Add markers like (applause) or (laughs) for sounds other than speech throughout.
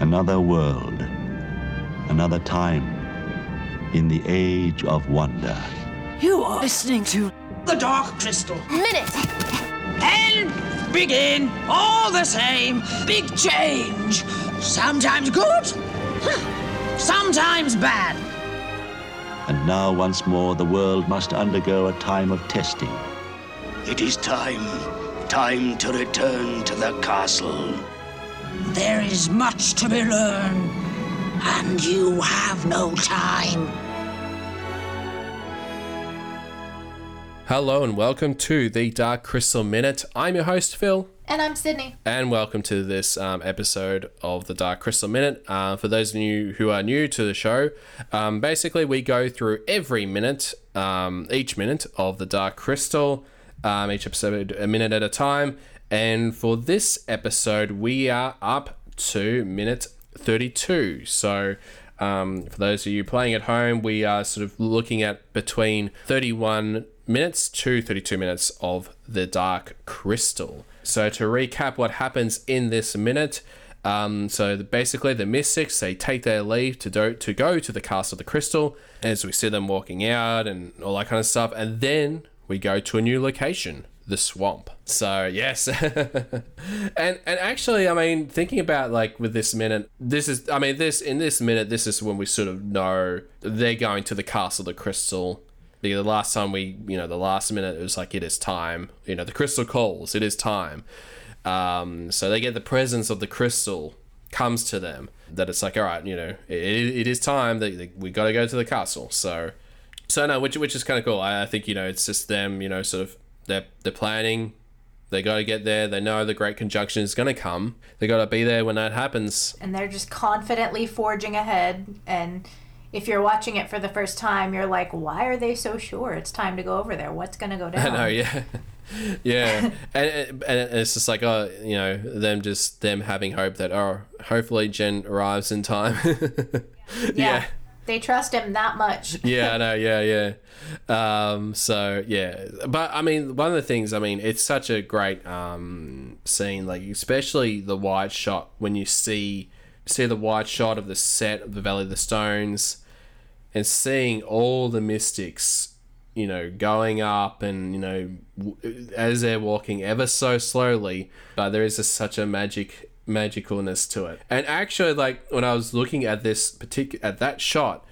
Another world, another time in the age of wonder. You are listening to The Dark Crystal. Minute. And begin all the same. Big change. Sometimes good, (laughs) sometimes bad. And now, once more, the world must undergo a time of testing. It is time. Time to return to the castle. There is much to be learned, and you have no time. Hello and welcome to the Dark Crystal Minute. I'm your host, Phil. And I'm Sydney. And welcome to this um, episode of the Dark Crystal Minute. Uh, for those of you who are new to the show, um, basically we go through every minute, um, each minute of the Dark Crystal, um, each episode a minute at a time. And for this episode, we are up to minute 32. So um, for those of you playing at home, we are sort of looking at between 31 minutes to 32 minutes of the Dark Crystal. So to recap what happens in this minute, um, so the, basically the Mystics they take their leave to do, to go to the Castle of the Crystal, as we see them walking out and all that kind of stuff, and then we go to a new location, the swamp. So yes, (laughs) and and actually, I mean, thinking about like with this minute, this is, I mean, this in this minute, this is when we sort of know they're going to the Castle the Crystal the, the last time we, you know, the last minute, it was like, it is time. You know, the crystal calls, it is time. Um, so they get the presence of the crystal comes to them that it's like, all right, you know, it, it is time that we got to go to the castle. So, so no, which, which is kind of cool. I, I think, you know, it's just them, you know, sort of, they're, they're planning, they got to get there. They know the Great Conjunction is going to come. They got to be there when that happens. And they're just confidently forging ahead and if you're watching it for the first time, you're like, why are they so sure it's time to go over there? What's going to go down? (laughs) I know, yeah. (laughs) yeah. (laughs) and, and it's just like, oh, you know, them just, them having hope that, oh, hopefully Jen arrives in time. yeah. yeah. They trust him that much. (laughs) yeah, I know. Yeah, yeah. Um, so yeah, but I mean, one of the things, I mean, it's such a great um, scene, like especially the wide shot when you see see the wide shot of the set of the Valley of the Stones and seeing all the mystics, you know, going up and, you know, as they're walking ever so slowly, but there is a, such a magic magicalness to it. And actually, like when I was looking at this particular at that shot,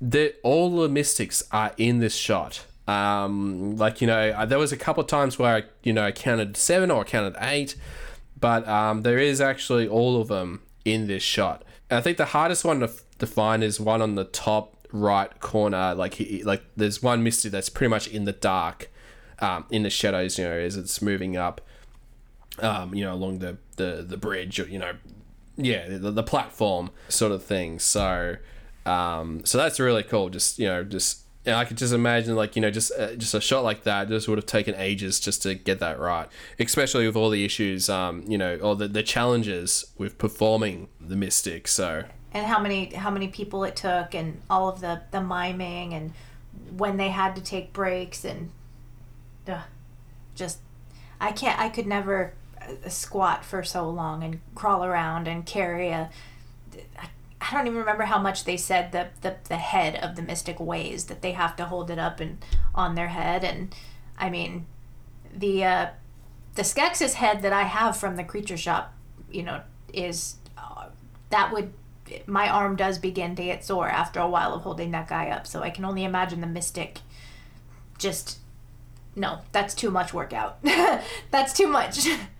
that all the mystics are in this shot. Um, like you know, there was a couple of times where I, you know, I counted seven or I counted eight, but um, there is actually all of them in this shot. And I think the hardest one to, f- to find is one on the top right corner. Like he, like there's one misty that's pretty much in the dark, um, in the shadows. You know, as it's moving up, um, you know, along the the the bridge. Or, you know, yeah, the, the platform sort of thing. So, um, so that's really cool. Just you know, just and I could just imagine, like you know, just uh, just a shot like that just would have taken ages just to get that right, especially with all the issues, um, you know, or the, the challenges with performing the Mystic. So and how many how many people it took, and all of the the miming, and when they had to take breaks, and uh, just I can't I could never squat for so long and crawl around and carry a I don't even remember how much they said the, the, the head of the mystic weighs that they have to hold it up and on their head. And I mean the uh, the Skeksis head that I have from the creature shop you know is uh, that would my arm does begin to get sore after a while of holding that guy up. So I can only imagine the mystic just no that's too much workout. (laughs) That's too much (laughs)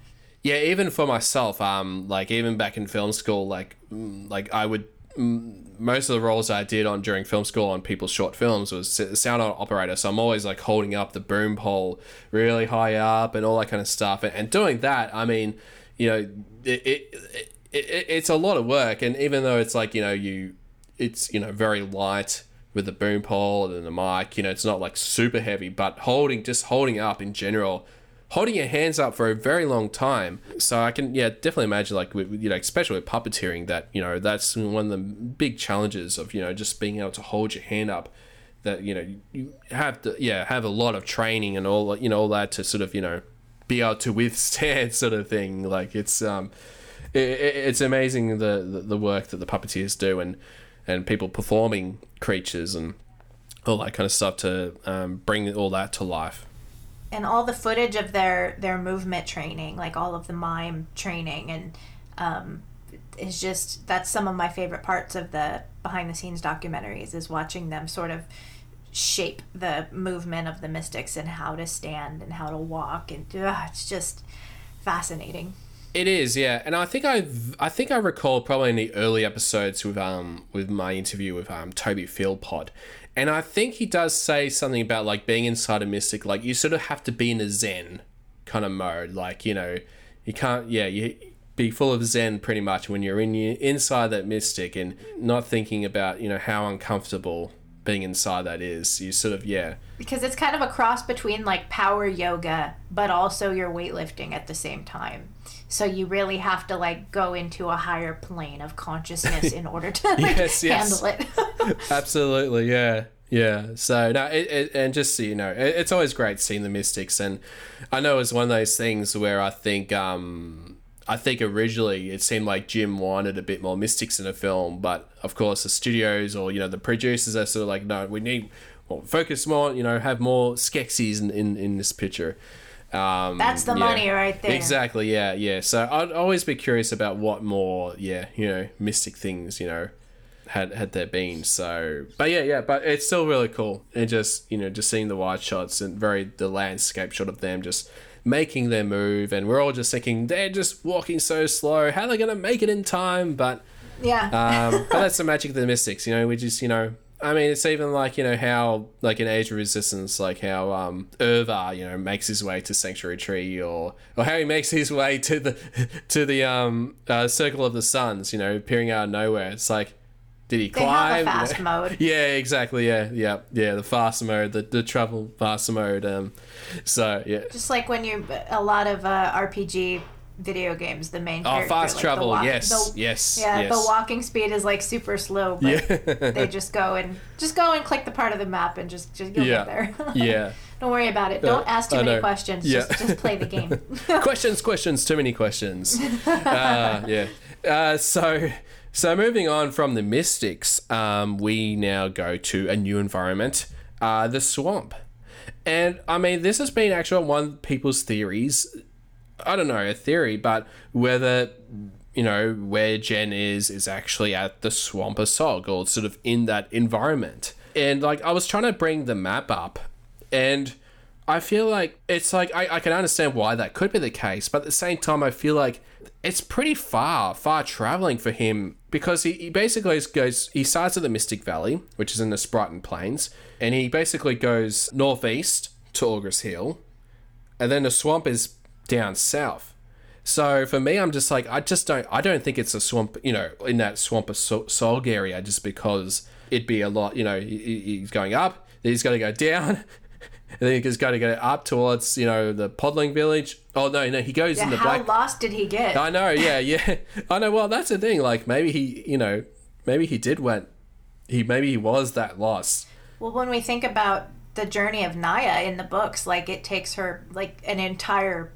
yeah even for myself um like even back in film school like mm, like i would most of the roles I did on during film school on people's short films was sound operator. So I'm always like holding up the boom pole really high up and all that kind of stuff. And, doing that, I mean, you know, it, it, it, it's a lot of work. And even though it's like, you know, you, it's, you know, very light with the boom pole and the mic, you know, it's not like super heavy, but holding, just holding up in general holding your hands up for a very long time. So I can, yeah, definitely imagine, like, with, you know, especially with puppeteering, that, you know, that's one of the big challenges of, you know, just being able to hold your hand up. That, you know, you have to, yeah, have a lot of training and all, you know, all that to sort of, you know, be able to (laughs) withstand sort of thing. Like, it's, um, it, it, it's amazing the, the the work that the puppeteers do and and people performing creatures and all that kind of stuff to um, bring all that to life. And all the footage of their their movement training, like all of the mime training, and um, is just that's some of my favorite parts of the behind the scenes documentaries is watching them sort of shape the movement of the mystics and how to stand and how to walk, and ugh, it's just fascinating. It is, yeah, and I think I I think I recall probably in the early episodes with um with my interview with um Toby Philpott, and I think he does say something about like being inside a mystic, like you sort of have to be in a Zen kind of mode, like you know you can't yeah you be full of Zen pretty much when you're in inside that mystic and not thinking about you know how uncomfortable being inside that is. You sort of yeah because it's kind of a cross between like power yoga but also you're weightlifting at the same time so you really have to like go into a higher plane of consciousness in order to (laughs) like Yes, yes. handle it (laughs) Absolutely, yeah, yeah. So no, it, it, and just so you know, it, it's always great seeing the Mystics, and I know it's one of those things where I think, um, I think originally it seemed like Jim wanted a bit more Mystics in a film, but of course the studios or you know the producers are sort of like, no, we need well, focus more, you know, have more Skeksis in, in in this picture. Um, That's the yeah. money right there. Exactly. Yeah. Yeah. So I'd always be curious about what more, yeah, you know, mystic things, you know, had had there been. So, but yeah, yeah, but it's still really cool. And just you know, just seeing the wide shots and very the landscape shot of them just making their move, and we're all just thinking they're just walking so slow. How are they gonna make it in time? But yeah um, (laughs) but that's the magic of the mystics, you know. We just, you know, I mean, it's even like you know how, like in Age of Resistance, like how um, urVa, you know, makes his way to Sanctuary Tree, or or how he makes his way to the (laughs) to the um, uh, Circle of the Suns, you know, appearing out of nowhere. It's like, did he climb? a You know? fast (laughs) mode Yeah, exactly. Yeah, yeah, yeah. The fast mode, the the travel fast mode. Um, so yeah. just like when you a lot of uh, rpg video games the main Oh, fast like, the travel. walk- yes, the- yes, yeah yes. the walking speed is like super slow but Yeah. they (laughs) just go and just go and click the part of the map and just just you'll Yeah. get there (laughs) yeah. don't worry about it don't ask too I many questions Yeah. just just play the game questions, questions, too many questions. Uh, yeah. Uh, so, so moving on from the Mystics, um, we now go to a new environment, uh, the swamp. And I mean, this has been actually one people's theories. I don't know a theory, but whether you know where Jen is is actually at the swamp of Sog or sort of in that environment. And like I was trying to bring the map up, and I feel like it's like I, I can understand why that could be the case, but at the same time I feel like it's pretty far, far traveling for him because he, he basically goes he starts at the Mystic Valley, which is in the Spriton Plains, and he basically goes northeast to Aughra's Hill, and then the swamp is down south. So for me, I'm just like I just don't I don't think it's a swamp, you know, in that swamp of Sol- Solg area, just because it'd be a lot, you know, he- he- he's going up, he's got to go down, (laughs) and then he's got to go up towards, you know, the Podling village. Oh no, no, he goes yeah, in the how black. lost did he get I know, yeah, yeah. (laughs) I know. Well, that's the thing. Like maybe he, you know, maybe he did went. He maybe he was that lost. Well, when we think about the journey of Naia in the books, like it takes her like an entire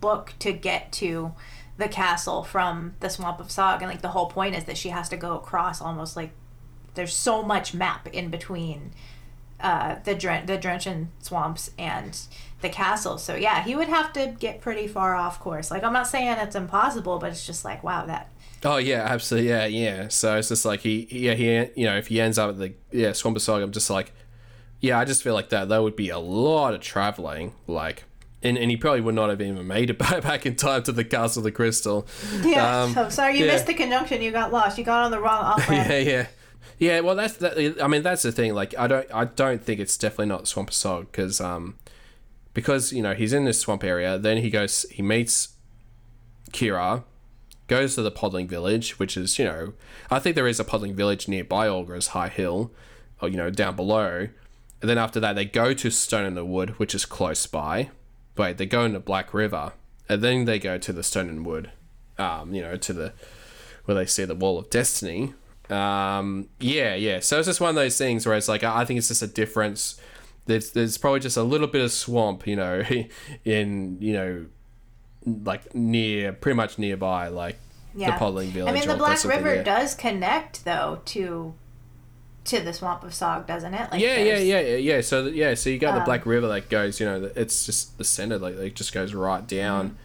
book to get to the castle from the Swamp of Sog, and like the whole point is that she has to go across almost like there's so much map in between uh, the Dren- the Drenchen swamps and the castle. So yeah, he would have to get pretty far off course. Like I'm not saying it's impossible, but it's just like wow that Oh yeah, absolutely. Yeah, yeah. So it's just like he, yeah, he, you know, if he ends up at the yeah Swamp of I'm just like, yeah, I just feel like that that would be a lot of traveling. Like, and, and he probably would not have even made it (laughs) back back in time to the Castle of the Crystal. yeah. Um, so sorry you yeah. missed the conjunction. You got lost. You got on the wrong off (laughs) yeah, yeah, yeah. Well, that's that. I mean, that's the thing. Like, I don't, I don't think it's definitely not Swamp Sog because, um, because you know he's in this swamp area. Then he goes, he meets Kira, goes to the Podling village, which is you know, I think there is a Podling village nearby Aughra's High Hill, or you know, down below. And then after that, they go to Stone in the Wood, which is close by. Wait, they go into Black River, and then they go to the Stone and Wood, um, you know, to the where they see the Wall of Destiny. Um, yeah, yeah. So it's just one of those things where it's like I think it's just a difference. There's there's probably just a little bit of swamp, you know, (laughs) in you know, like near pretty much nearby. Like Yeah. the Podling Village. I mean, the Black River yeah. does connect though to to the Swamp of Sog, doesn't it? Like yeah, yeah, yeah, yeah, yeah. So yeah, so you got the Um, Black River that goes, you know, it's just the center, like it just goes right down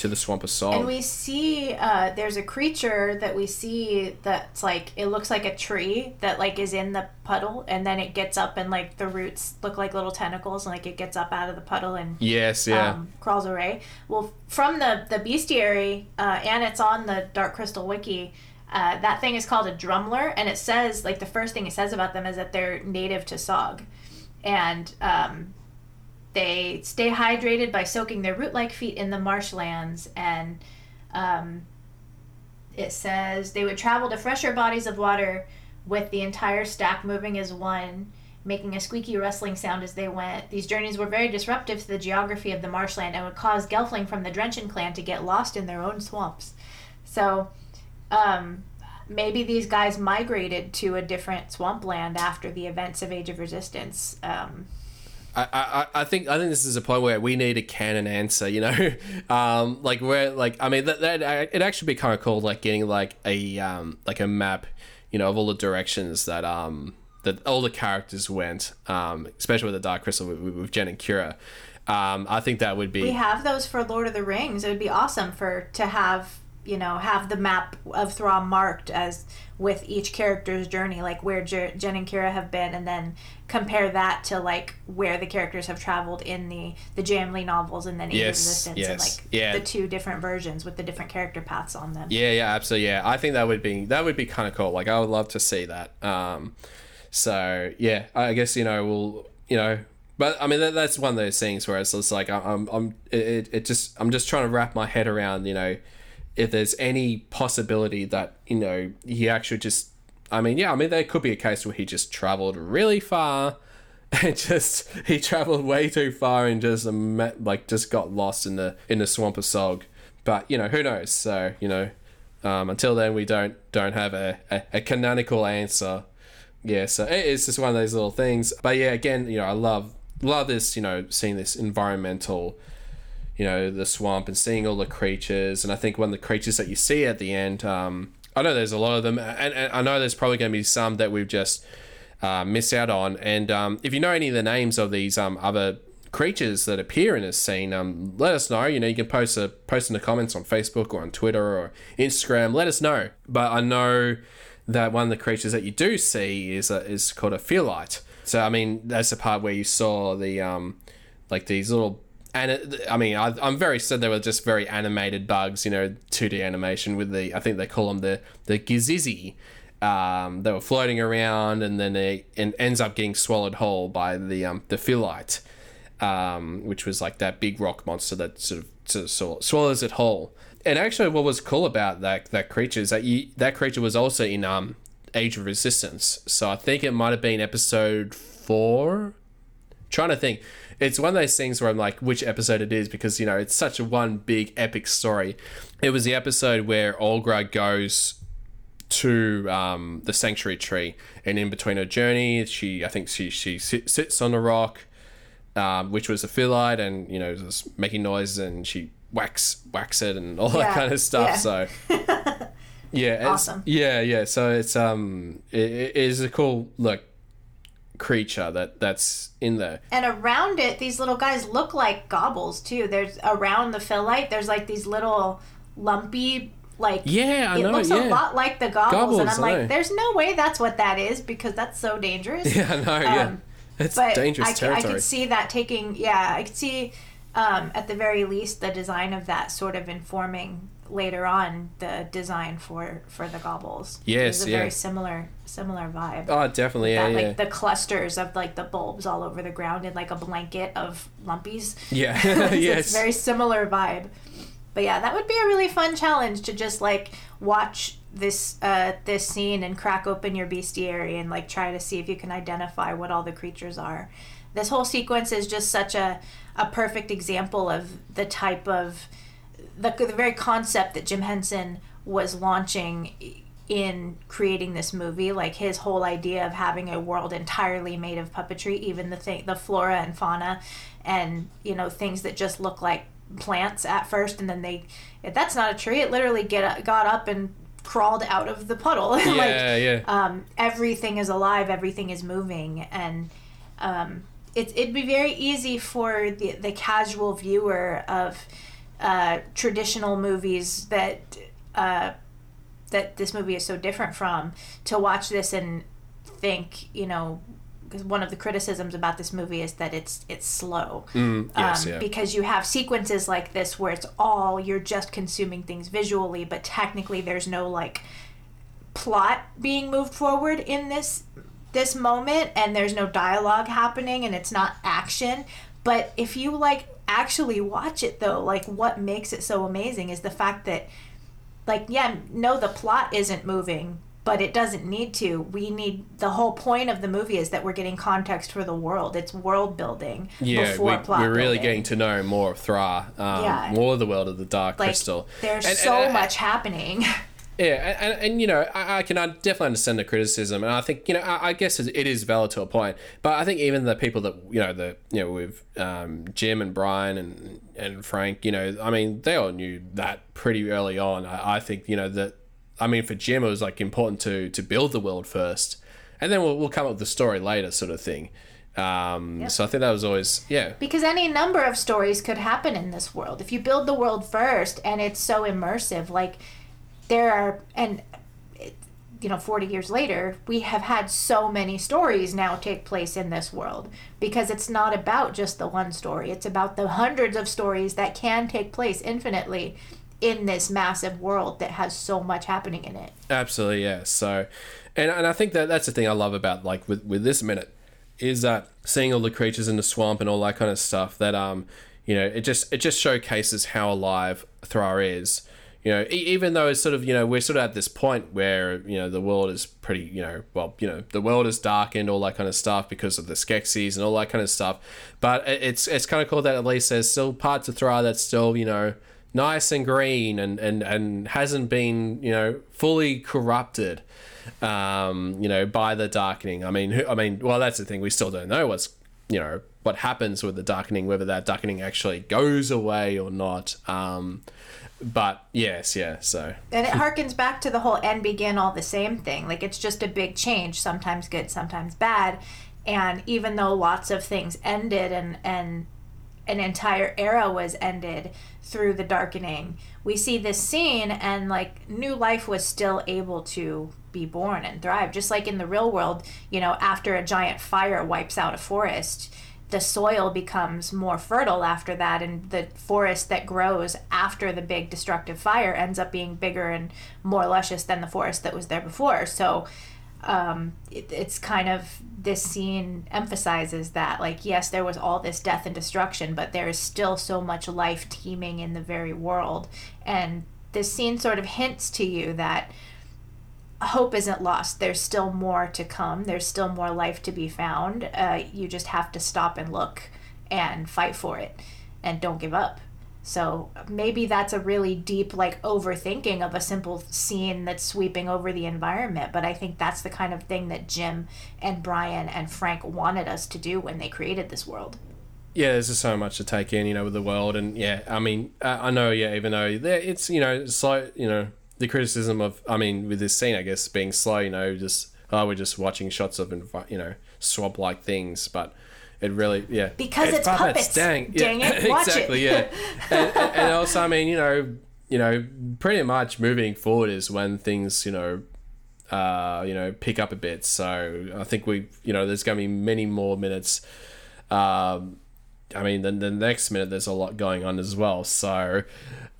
to the Swamp of Salt. And we see uh, there's a creature that we see that's like it looks like a tree that like is in the puddle, and then it gets up and like the roots look like little tentacles, and like it gets up out of the puddle and yes, yeah, um, crawls away. Well, from the the bestiary, uh, and it's on the Dark Crystal wiki. Uh, that thing is called a drumler, and it says like the first thing it says about them is that they're native to Sog, and um, they stay hydrated by soaking their root-like feet in the marshlands, and um, it says they would travel to fresher bodies of water with the entire stack moving as one, making a squeaky rustling sound as they went. These journeys were very disruptive to the geography of the marshland and would cause Gelfling from the Drenchen clan to get lost in their own swamps. So, um, maybe these guys migrated to a different swampland after the events of Age of Resistance. Um, I, I, I think I think this is a point where we need a canon answer. You know, (laughs) um, like where like I mean that, that it actually be kind of cool, like getting like a um like a map, you know, of all the directions that um that all the characters went, um, especially with the Dark Crystal with, with- with Jen and Kira. Um, I think that would be we have those for Lord of the Rings. It would be awesome for to have you know have the map of Thra marked as with each character's journey, like where Jer- Jen and Kira have been, and then compare that to like where the characters have traveled in the the J.M. Lee novels and then Age of Yes, and yes, like yeah. the two different versions with the different character paths on them. Yeah, yeah, absolutely. Yeah, I think that would be that would be kind of cool. Like, I would love to see that. Um, so yeah, I guess you know we'll you know, but I mean that, that's one of those things where it's just like I'm I'm it, it just I'm just trying to wrap my head around you know if there's any possibility that you know he actually just I mean yeah I mean there could be a case where he just traveled really far. (laughs) And just he traveled way too far and just um, met, like just got lost in the in the swamp of Sog, but you know who knows? So you know, um, until then, we don't don't have a, a, a canonical answer. Yeah, so it- it's just one of those little things. But yeah, again, you know, I love love this. You know, seeing this environmental, you know, the swamp and seeing all the creatures. And I think one of the creatures that you see at the end, um, I know there's a lot of them, and, and I know there's probably going to be some that we've just uh, missed out on. And um, if you know any of the names of these um, other creatures that appear in this scene, um, let us know. You know, you can post a post in the comments on Facebook or on Twitter or Instagram. Let us know. But I know that one of the creatures that you do see is a, is called a Fearlight. So I mean, that's the part where you saw the um, like these little. And I mean, I, I'm very sad they were just very animated bugs, you know, 2D animation with the. I think they call them the the Gizizi. Um, they were floating around, and then it ends up getting swallowed whole by the um, the Phyllite, um, which was like that big rock monster that sort of, sort of sw- swallows it whole. And actually, what was cool about that that creature is that you, that creature was also in um, Age of Resistance. So I think it might have been episode four. Trying to think. It's one of those things where I'm like, which episode it is because you know it's such a one big epic story. It was the episode where Aughra goes to um, the sanctuary tree, and in between her journey, she I think she she sit, sits on a rock, um, which was a phyllite, and you know just making noises, and she whacks whacks it and all that kind of stuff. yeah. So (laughs) yeah, Awesome. Yeah, yeah. So it's um, it, it is a cool look creature that that's in there. And around it, these little guys look like gobbles too. There's around the phyllite, there's like these little lumpy, like Yeah, I it know, looks yeah. a lot like the gobbles, Gobbles, and I'm like, there's no way that's what that is because that's so dangerous. (laughs) Yeah, no, know. yeah, Um, it's dangerous I territory. I could see that taking, yeah, I could see um, at the very least the design of that sort of informing later on the design for for the gobbles. Yes, it's a yeah. very similar similar vibe. oh, definitely. Yeah, that, yeah. like the clusters of like the bulbs all over the ground in like a blanket of lumpies. yeah. (laughs) So (laughs) yes. It's very similar vibe. But yeah, that would be a really fun challenge to just like watch this uh this scene and crack open your bestiary and like try to see if you can identify what all the creatures are. This whole sequence is just such a a perfect example of the type of the, the very concept that Jim Henson was launching in creating this movie like his whole idea of having a world entirely made of puppetry even the thing the flora and fauna and you know things that just look like plants at first, and then they that's not a tree. It literally get got up and crawled out of the puddle. (laughs) Yeah, like, yeah. um, everything is alive, everything is moving, and um, it, it'd be very easy for the, the casual viewer of uh, traditional movies that uh, that this movie is so different from to watch this and think, you know, because one of the criticisms about this movie is that it's it's slow. Mm, yes, um, yeah. Because you have sequences like this where it's all you're just consuming things visually, but technically there's no like plot being moved forward in this this moment and there's no dialogue happening and it's not action but if you like actually watch it though like what makes it so amazing is the fact that like yeah no the plot isn't moving but it doesn't need to we need the whole point of the movie is that we're getting context for the world it's world building Yeah, before we, plot we're really building. getting to know more of Thra, um, Yeah. more of the world of the Dark like Crystal. there's And- so and- much happening (laughs) Yeah, and, and, you know, I, I can definitely understand the criticism, and I think you know, I, I guess it is valid to a point. But I think even the people that you know, the you know, with um, Jim and Brian and and Frank, you know, I mean, they all knew that pretty early on. I, I think you know that. I mean, for Jim, it was like important to to build the world first, and then we'll, we'll come up with the story later, sort of thing. Um, So I think that was always yeah. because any number of stories could happen in this world if you build the world first and it's so immersive like there are and you know 40 years later we have had so many stories now take place in this world because it's not about just the one story it's about the hundreds of stories that can take place infinitely in this massive world that has so much happening in it Absolutely, yeah. So, and and I think that that's the thing I love about like with with this minute is that seeing all the creatures in the swamp and all that kind of stuff. That um, you know, it just it just showcases how alive Thra is. You know, e- even though it's sort of you know we're sort of at this point where you know the world is pretty you know well you know the world is darkened all that kind of stuff because of the Skeksis and all that kind of stuff, but it's it's kind of cool that at least there's still parts of Thra that's still you know nice and green and and and hasn't been you know fully corrupted um you know by the darkening. I mean i mean well that's the thing. We still don't know what's you know what happens with the darkening whether that darkening actually goes away or not. Um but yes yeah so. And it harkens back to the whole end begin all the same thing. Like it's just a big change sometimes good sometimes bad. And even though lots of things ended and and an entire era was ended through the darkening we see this scene and like new life was still able to be born and thrive. Just like in the real world you know after a giant fire wipes out a forest the soil becomes more fertile after that and the forest that grows after the big destructive fire ends up being bigger and more luscious than the forest that was there before. So um, it, it's kind of this scene emphasizes that like yes there was all this death and destruction but there is still so much life teeming in the very world. And this scene sort of hints to you that hope isn't lost. There's still more to come. There's still more life to be found. Uh, you just have to stop and look and fight for it and don't give up. So maybe that's a really deep, like, overthinking of a simple scene that's sweeping over the environment. But I think that's the kind of thing that Jim and Brian and Frank wanted us to do when they created this world. yeah, there's just so much to take in, you know, with the world, and yeah, I mean, uh, I know, yeah, even though it's, you know, so you know, the criticism of, I mean, with this scene, I guess, being slow, you know, just oh, we're just watching shots of, envi- you know, swamp-like things, but it really, yeah, Because it's puppets. Dang, Dang yeah, it, (laughs) watch it. exactly, yeah, (laughs) and, and and also, I mean, you know, you know, pretty much moving forward is when things, you know, uh, you know, pick up a bit. So I think we, you know, there's going to be many more minutes. Um, I mean, then the next minute there's a lot going on as well. So,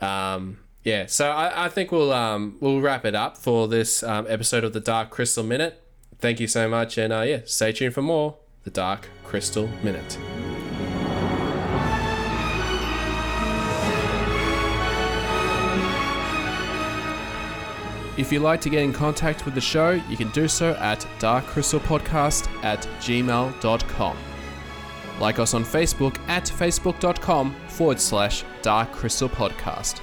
um, yeah. So I, I think we'll um, we'll wrap it up for this um, episode of the Dark Crystal Minute. Thank you so much, and uh, yeah, stay tuned for more. The Dark Crystal Minute. If you'd like to get in contact with the show, you can do so at darkcrystalpodcast at gmail.com. Like us on Facebook at facebook.com forward slash Dark Crystal Podcast.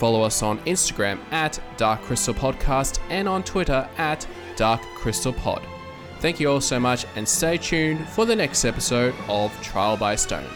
Follow us on Instagram at Dark Crystal Podcast and on Twitter at Dark Crystal Pod. Thank you all so much and stay tuned for the next episode of Trial by Stone.